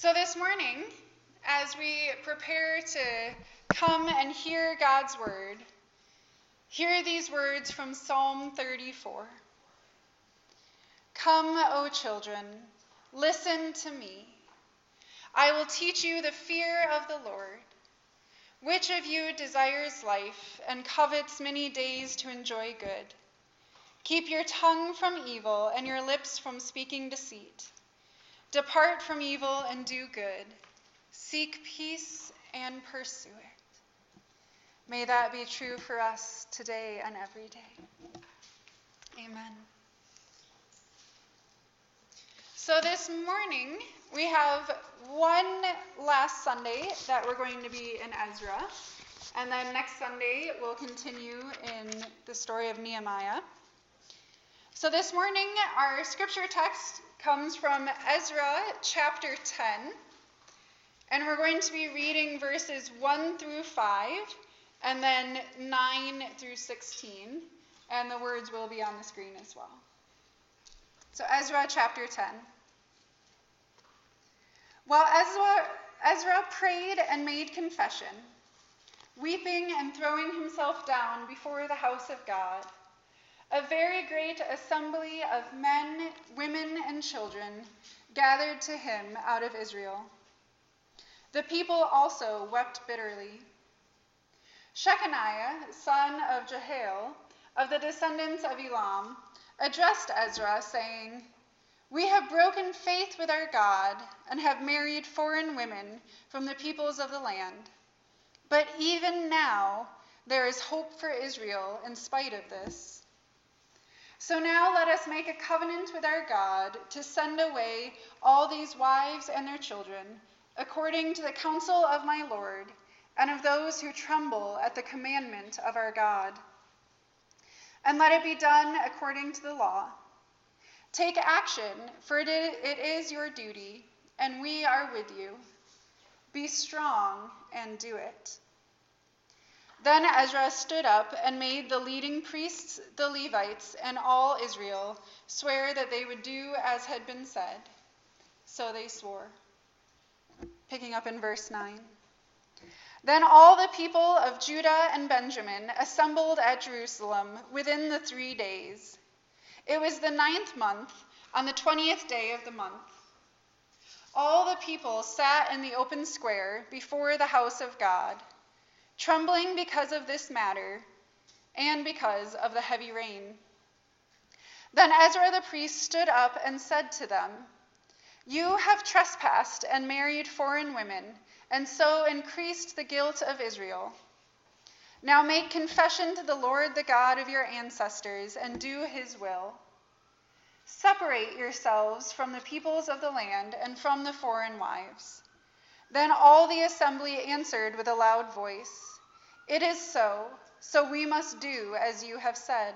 So, this morning, as we prepare to come and hear God's word, hear these words from Psalm 34 Come, O children, listen to me. I will teach you the fear of the Lord. Which of you desires life and covets many days to enjoy good? Keep your tongue from evil and your lips from speaking deceit. Depart from evil and do good. Seek peace and pursue it. May that be true for us today and every day. Amen. So, this morning we have one last Sunday that we're going to be in Ezra. And then next Sunday we'll continue in the story of Nehemiah. So, this morning our scripture text comes from Ezra chapter 10. And we're going to be reading verses 1 through 5, and then 9 through 16. And the words will be on the screen as well. So, Ezra chapter 10. While Ezra, Ezra prayed and made confession, weeping and throwing himself down before the house of God, a very great assembly of men, women, and children gathered to him out of Israel. The people also wept bitterly. Shechaniah, son of Jehiel, of the descendants of Elam, addressed Ezra, saying, We have broken faith with our God and have married foreign women from the peoples of the land. But even now there is hope for Israel in spite of this. So now let us make a covenant with our God to send away all these wives and their children, according to the counsel of my Lord, and of those who tremble at the commandment of our God. And let it be done according to the law. Take action, for it is your duty, and we are with you. Be strong and do it. Then Ezra stood up and made the leading priests, the Levites, and all Israel swear that they would do as had been said. So they swore. Picking up in verse 9. Then all the people of Judah and Benjamin assembled at Jerusalem within the three days. It was the ninth month, on the twentieth day of the month. All the people sat in the open square before the house of God trembling because of this matter and because of the heavy rain. Then Ezra the priest stood up and said to them, You have trespassed and married foreign women, and so increased the guilt of Israel. Now make confession to the Lord the God of your ancestors and do his will. Separate yourselves from the peoples of the land and from the foreign wives. Then all the assembly answered with a loud voice, It is so, so we must do as you have said.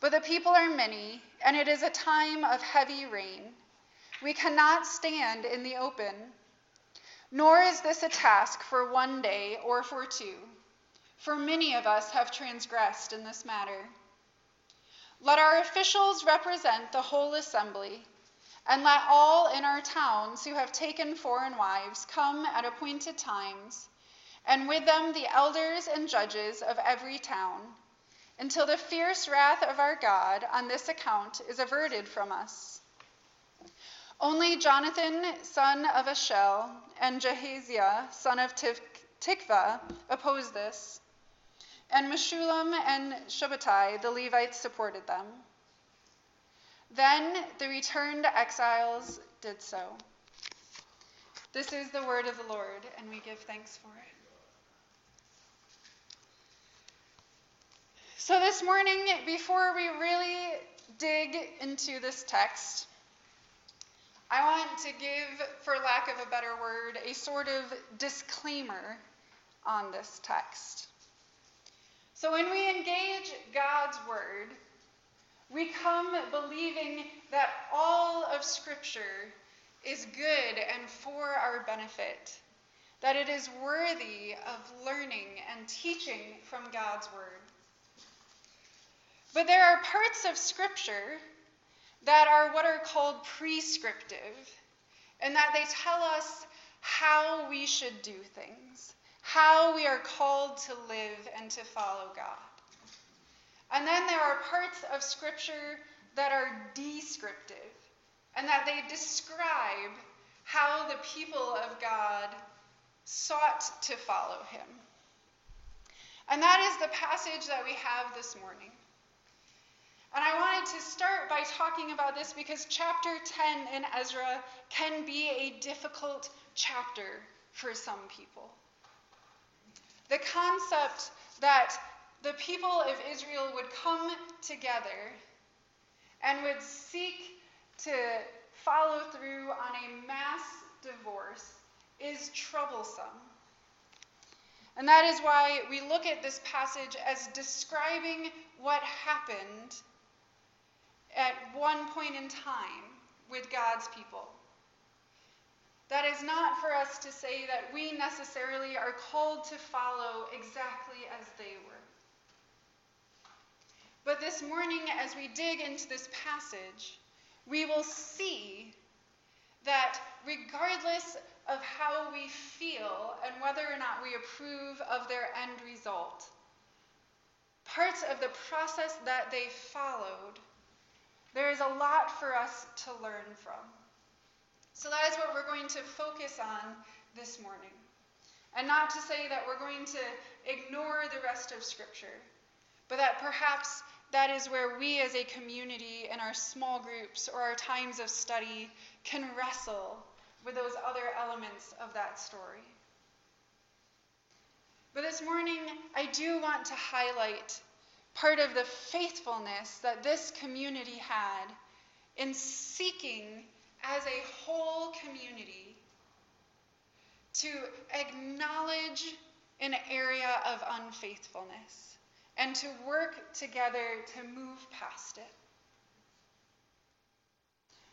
But the people are many, and it is a time of heavy rain. We cannot stand in the open. Nor is this a task for one day or for two, for many of us have transgressed in this matter. Let our officials represent the whole assembly and let all in our towns who have taken foreign wives come at appointed times, and with them the elders and judges of every town, until the fierce wrath of our God on this account is averted from us. Only Jonathan, son of Ashel, and Jahaziah, son of Tikvah, opposed this, and Meshullam and Shabbethai, the Levites, supported them. Then the returned exiles did so. This is the word of the Lord, and we give thanks for it. So, this morning, before we really dig into this text, I want to give, for lack of a better word, a sort of disclaimer on this text. So, when we engage God's word, we come believing that all of Scripture is good and for our benefit, that it is worthy of learning and teaching from God's Word. But there are parts of Scripture that are what are called prescriptive, and that they tell us how we should do things, how we are called to live and to follow God. And then there are parts of Scripture that are descriptive, and that they describe how the people of God sought to follow him. And that is the passage that we have this morning. And I wanted to start by talking about this because chapter 10 in Ezra can be a difficult chapter for some people. The concept that the people of Israel would come together and would seek to follow through on a mass divorce is troublesome. And that is why we look at this passage as describing what happened at one point in time with God's people. That is not for us to say that we necessarily are called to follow exactly as they were. But this morning, as we dig into this passage, we will see that regardless of how we feel and whether or not we approve of their end result, parts of the process that they followed, there is a lot for us to learn from. So that is what we're going to focus on this morning. And not to say that we're going to ignore the rest of Scripture, but that perhaps that is where we as a community in our small groups or our times of study can wrestle with those other elements of that story. But this morning, I do want to highlight part of the faithfulness that this community had in seeking as a whole community to acknowledge an area of unfaithfulness and to work together to move past it.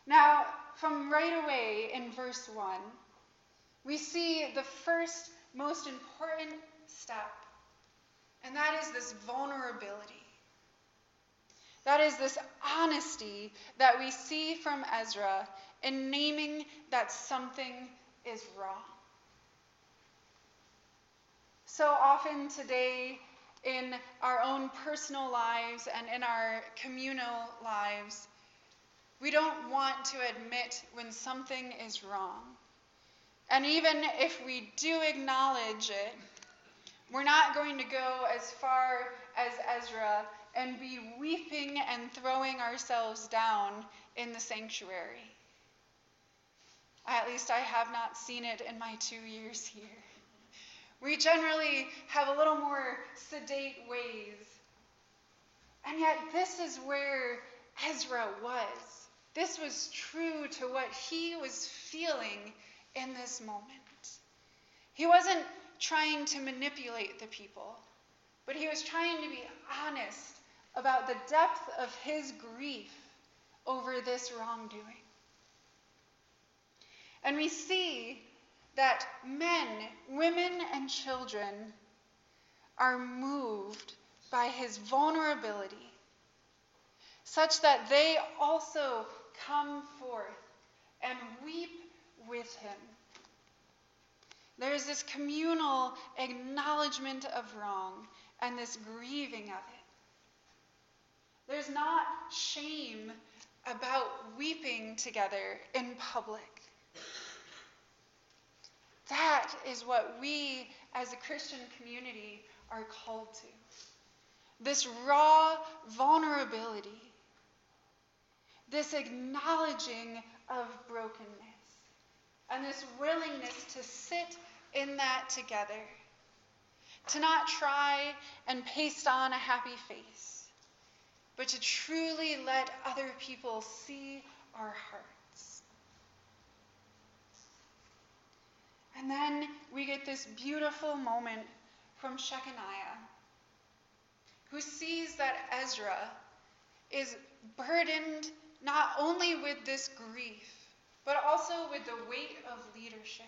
Now, from right away in verse 1, we see the first most important step, and that is this vulnerability. That is this honesty that we see from Ezra in naming that something is wrong. So often today, in our own personal lives and in our communal lives, we don't want to admit when something is wrong. And even if we do acknowledge it, we're not going to go as far as Ezra and be weeping and throwing ourselves down in the sanctuary. At least I have not seen it in my two years here. We generally have a little more sedate ways. And yet, this is where Ezra was. This was true to what he was feeling in this moment. He wasn't trying to manipulate the people, but he was trying to be honest about the depth of his grief over this wrongdoing. And we see that men, women, and children are moved by his vulnerability, such that they also come forth and weep with him. There's this communal acknowledgement of wrong and this grieving of it. There's not shame about weeping together in public. That is what we as a Christian community are called to. This raw vulnerability, this acknowledging of brokenness, and this willingness to sit in that together. To not try and paste on a happy face, but to truly let other people see our heart. And then we get this beautiful moment from Shechaniah, who sees that Ezra is burdened not only with this grief, but also with the weight of leadership.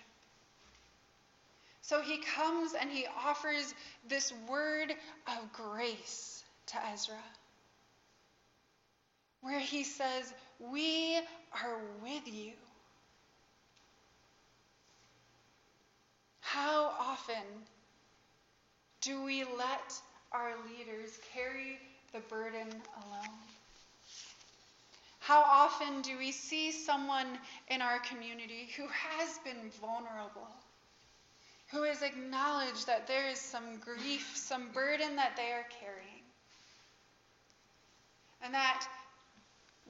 So he comes and he offers this word of grace to Ezra, where he says, We are with you. Often do we let our leaders carry the burden alone? How often do we see someone in our community who has been vulnerable, who has acknowledged that there is some grief, some burden that they are carrying, and that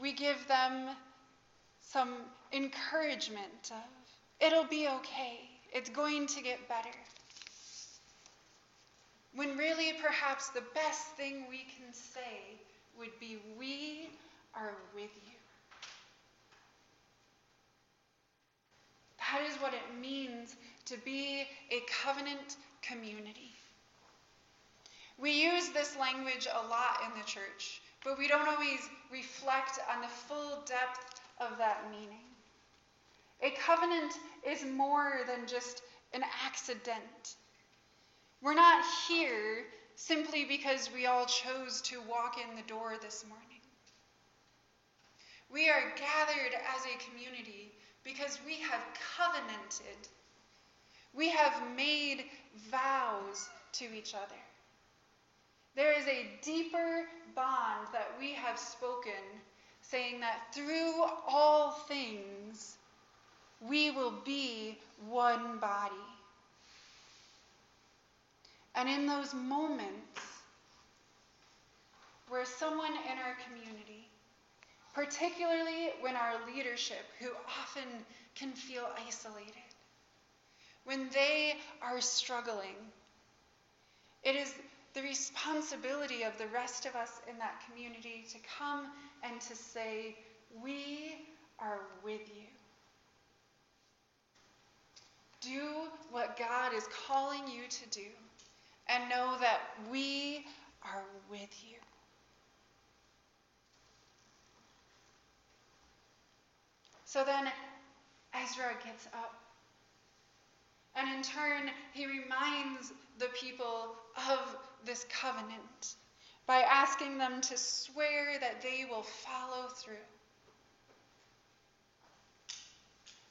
we give them some encouragement of, it'll be okay, it's going to get better. When really, perhaps the best thing we can say would be, We are with you. That is what it means to be a covenant community. We use this language a lot in the church, but we don't always reflect on the full depth of that meaning. A covenant is more than just an accident. We're not here simply because we all chose to walk in the door this morning. We are gathered as a community because we have covenanted. We have made vows to each other. There is a deeper bond that we have spoken, saying that through all things we will be one body. And in those moments where someone in our community, particularly when our leadership, who often can feel isolated, when they are struggling, it is the responsibility of the rest of us in that community to come and to say, We are with you. Do what God is calling you to do and know that we are with you. So then Ezra gets up. And in turn, he reminds the people of this covenant by asking them to swear that they will follow through.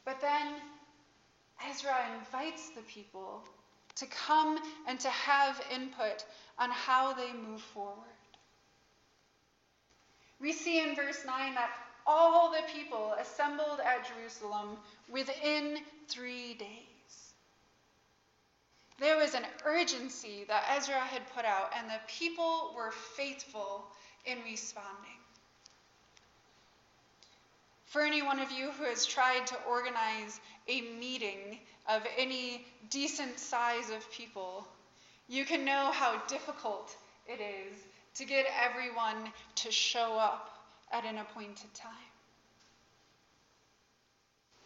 But then Ezra invites the people to come and to have input on how they move forward. We see in verse 9 that all the people assembled at Jerusalem within three days. There was an urgency that Ezra had put out, and the people were faithful in responding. For any one of you who has tried to organize a meeting of any decent size of people, you can know how difficult it is to get everyone to show up at an appointed time.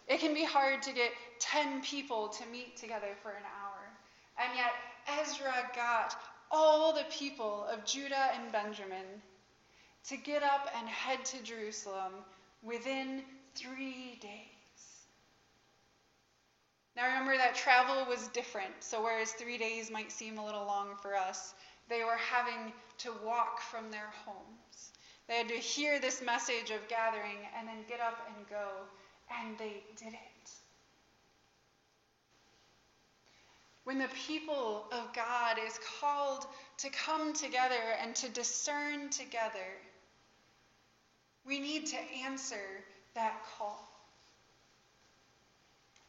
It can be hard to get 10 people to meet together for an hour. And yet, Ezra got all the people of Judah and Benjamin to get up and head to Jerusalem within three days. Now remember that travel was different, so whereas three days might seem a little long for us, they were having to walk from their homes. They had to hear this message of gathering and then get up and go, and they did it. When the people of God is called to come together and to discern together, we need to answer that call.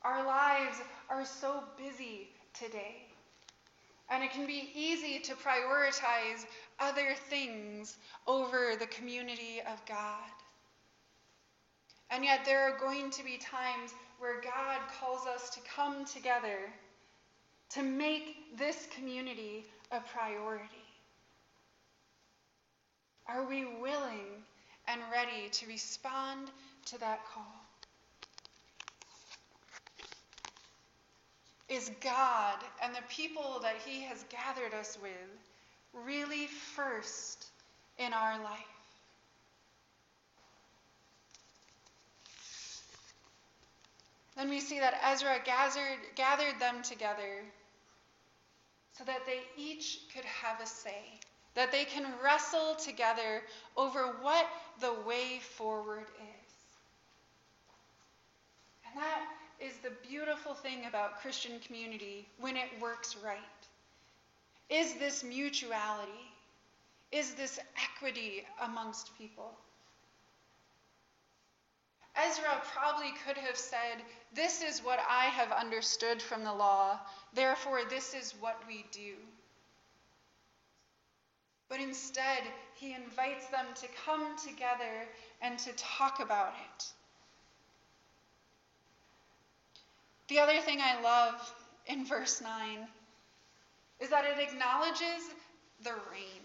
Our lives are so busy today, and it can be easy to prioritize other things over the community of God. And yet, there are going to be times where God calls us to come together to make this community a priority. Are we willing and ready to respond to that call? Is God and the people that He has gathered us with really first in our life? Then we see that Ezra gathered, gathered them together so that they each could have a say that they can wrestle together over what the way forward is. And that is the beautiful thing about Christian community when it works right. Is this mutuality? Is this equity amongst people? Ezra probably could have said, This is what I have understood from the law, therefore, this is what we do. But instead, he invites them to come together and to talk about it. The other thing I love in verse 9 is that it acknowledges the rain.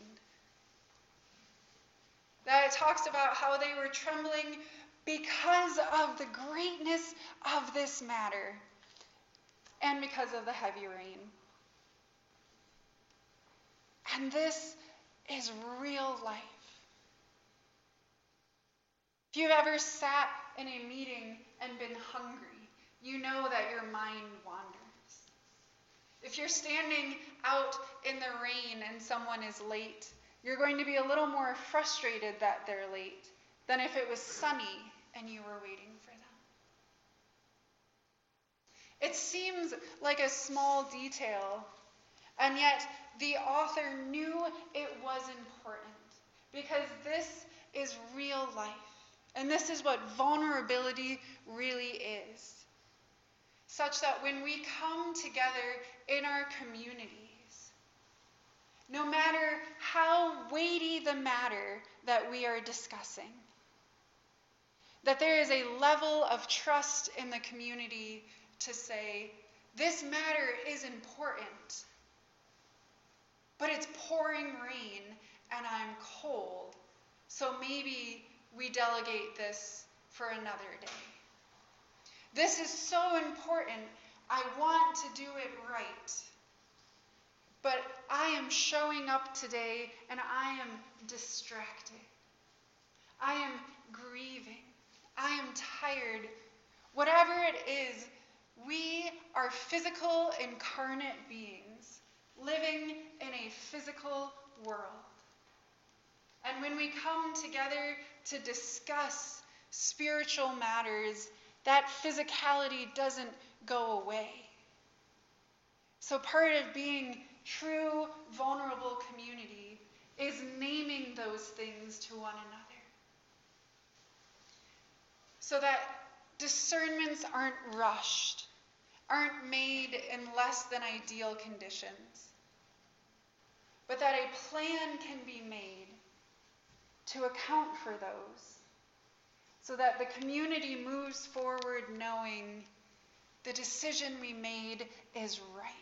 That it talks about how they were trembling because of the greatness of this matter and because of the heavy rain. And this is real life. If you've ever sat in a meeting and been hungry, you know that your mind wanders. If you're standing out in the rain and someone is late, you're going to be a little more frustrated that they're late than if it was sunny and you were waiting for them. It seems like a small detail, and yet the author knew it was important because this is real life. And this is what vulnerability really is. Such that when we come together in our communities, no matter how weighty the matter that we are discussing, that there is a level of trust in the community to say, this matter is important, but it's pouring rain and I'm cold, so maybe we delegate this for another day. This is so important. I want to do it right. But I am showing up today and I am distracted. I am grieving. I am tired. Whatever it is, we are physical, incarnate beings living in a physical world. And when we come together to discuss spiritual matters, that physicality doesn't go away. So, part of being true, vulnerable community is naming those things to one another so that discernments aren't rushed, aren't made in less than ideal conditions, but that a plan can be made to account for those so that the community moves forward knowing the decision we made is right.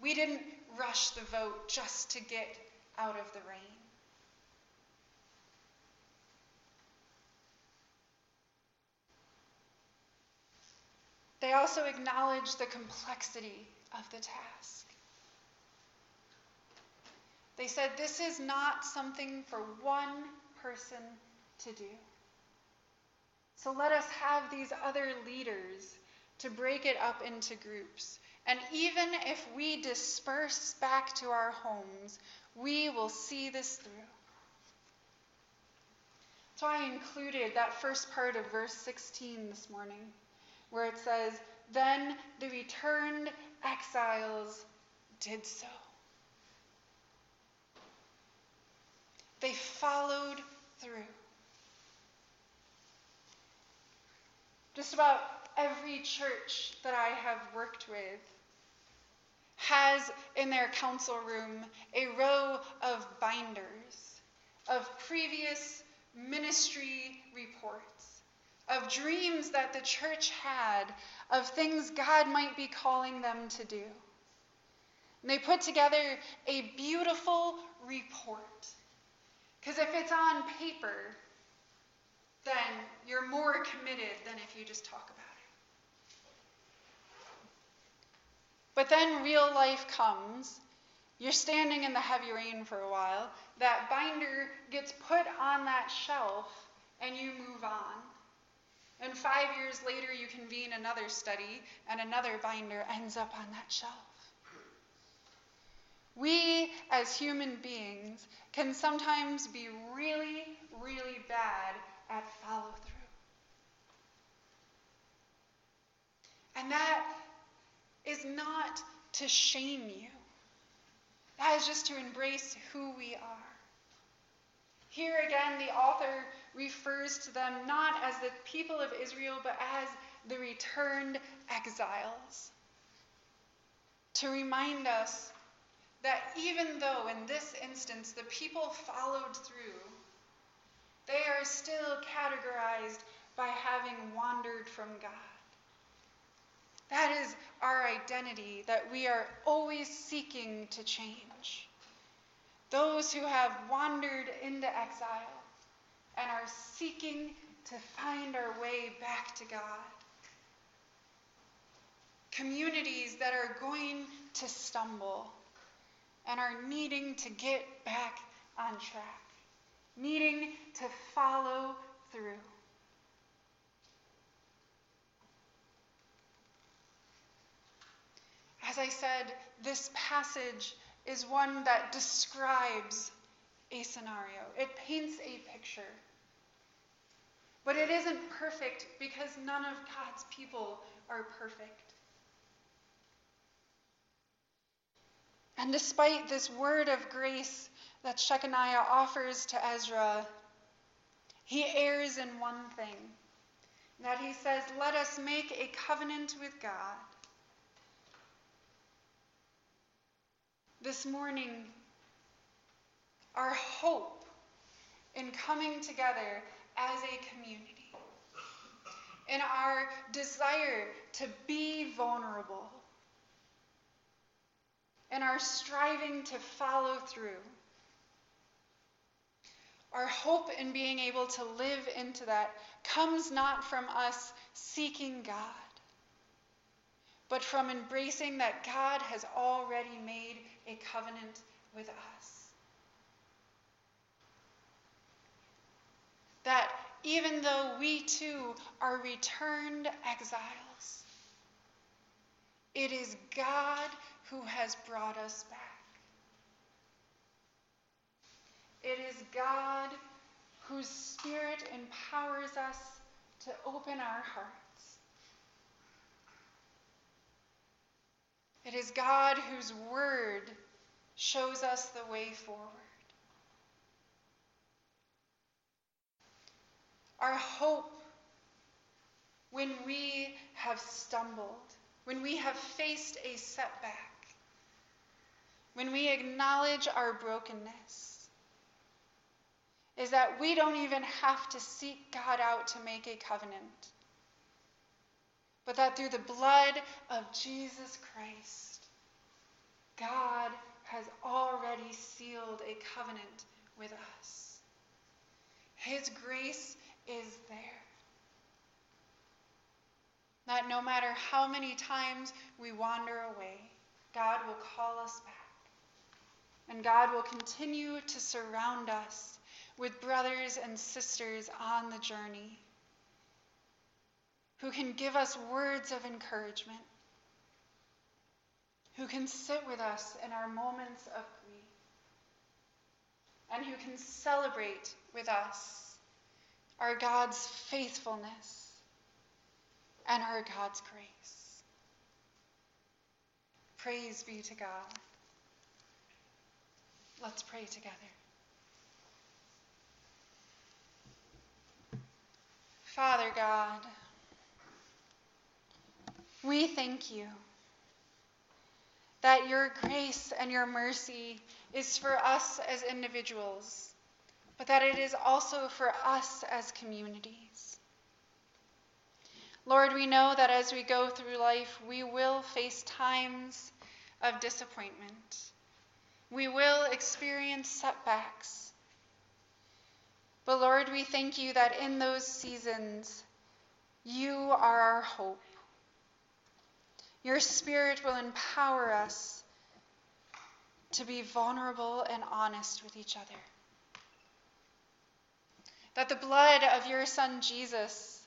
We didn't rush the vote just to get out of the rain. They also acknowledge the complexity of the task. They said this is not something for one person to do. So let us have these other leaders to break it up into groups. And even if we disperse back to our homes, we will see this through. So I included that first part of verse 16 this morning where it says, Then the returned exiles did so. They followed through. Just about every church that I have worked with has in their council room a row of binders of previous ministry reports of dreams that the church had, of things God might be calling them to do. And they put together a beautiful report. Because if it's on paper, then you're more committed than if you just talk about it. But then real life comes. You're standing in the heavy rain for a while. That binder gets put on that shelf, and you move on. And five years later, you convene another study, and another binder ends up on that shelf. We, as human beings, can sometimes be really, really bad at follow through. And that is not to shame you, that is just to embrace who we are. Here again, the author refers to them not as the people of Israel, but as the returned exiles. To remind us that even though in this instance the people followed through, they are still categorized by having wandered from God. That is our identity that we are always seeking to change. Those who have wandered into exile and are seeking to find our way back to God. Communities that are going to stumble and are needing to get back on track, needing to follow through. As I said, this passage is one that describes a scenario, it paints a picture. But it isn't perfect because none of God's people are perfect. And despite this word of grace that Shechaniah offers to Ezra, he errs in one thing that he says, Let us make a covenant with God. This morning, our hope in coming together as a community, in our desire to be vulnerable, in our striving to follow through. Our hope in being able to live into that comes not from us seeking God, but from embracing that God has already made a covenant with us. That even though we too are returned exiles, it is God who has brought us back. It is God whose Spirit empowers us to open our hearts. It is God whose Word shows us the way forward. Our hope when we have stumbled, when we have faced a setback, when we acknowledge our brokenness, is that we don't even have to seek God out to make a covenant, but that through the blood of Jesus Christ, God has already sealed a covenant with us. His grace is there. That no matter how many times we wander away, God will call us back. And God will continue to surround us with brothers and sisters on the journey who can give us words of encouragement, who can sit with us in our moments of grief, and who can celebrate with us our God's faithfulness, and our God's grace. Praise be to God. Let's pray together. Father God, we thank you that your grace and your mercy is for us as individuals but that it is also for us as communities. Lord, we know that as we go through life, we will face times of disappointment. We will experience setbacks. But Lord, we thank you that in those seasons, you are our hope. Your Spirit will empower us to be vulnerable and honest with each other that the blood of your Son Jesus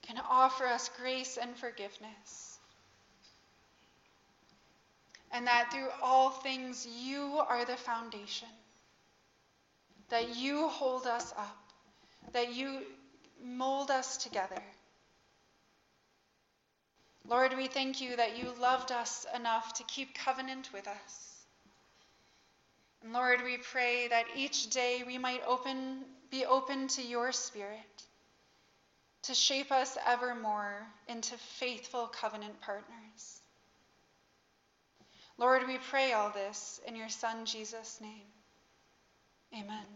can offer us grace and forgiveness. And that through all things, you are the foundation, that you hold us up, that you mold us together. Lord, we thank you that you loved us enough to keep covenant with us. And Lord, we pray that each day we might open, be open to your Spirit to shape us evermore into faithful covenant partners. Lord, we pray all this in your Son, Jesus' name. Amen.